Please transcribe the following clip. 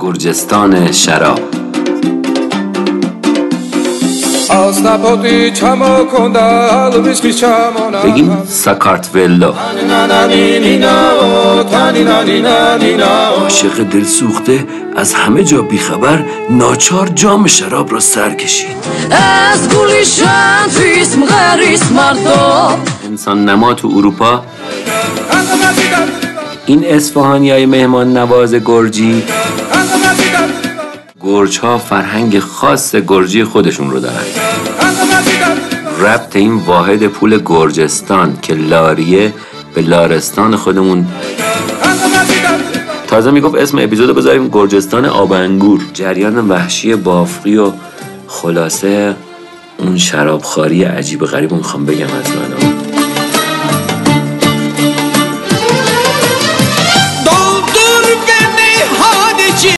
گرجستان شراب. بگیم ساکارت ولو عاشق دل سوخته از همه جا بیخبر ناچار جام شراب را سر کشید. انسان نما تو اروپا. این اصفهانی های مهمان نواز گرجی. گرج ها فرهنگ خاص گرجی خودشون رو دارن. ربط این واحد پول گرجستان که لاریه به لارستان خودمون. تازه می‌گفت اسم اپیزودو بذاریم گرجستان آبنگور جریان وحشی بافقی و خلاصه اون شرابخاری عجیب غریب می‌خوام بگم از من.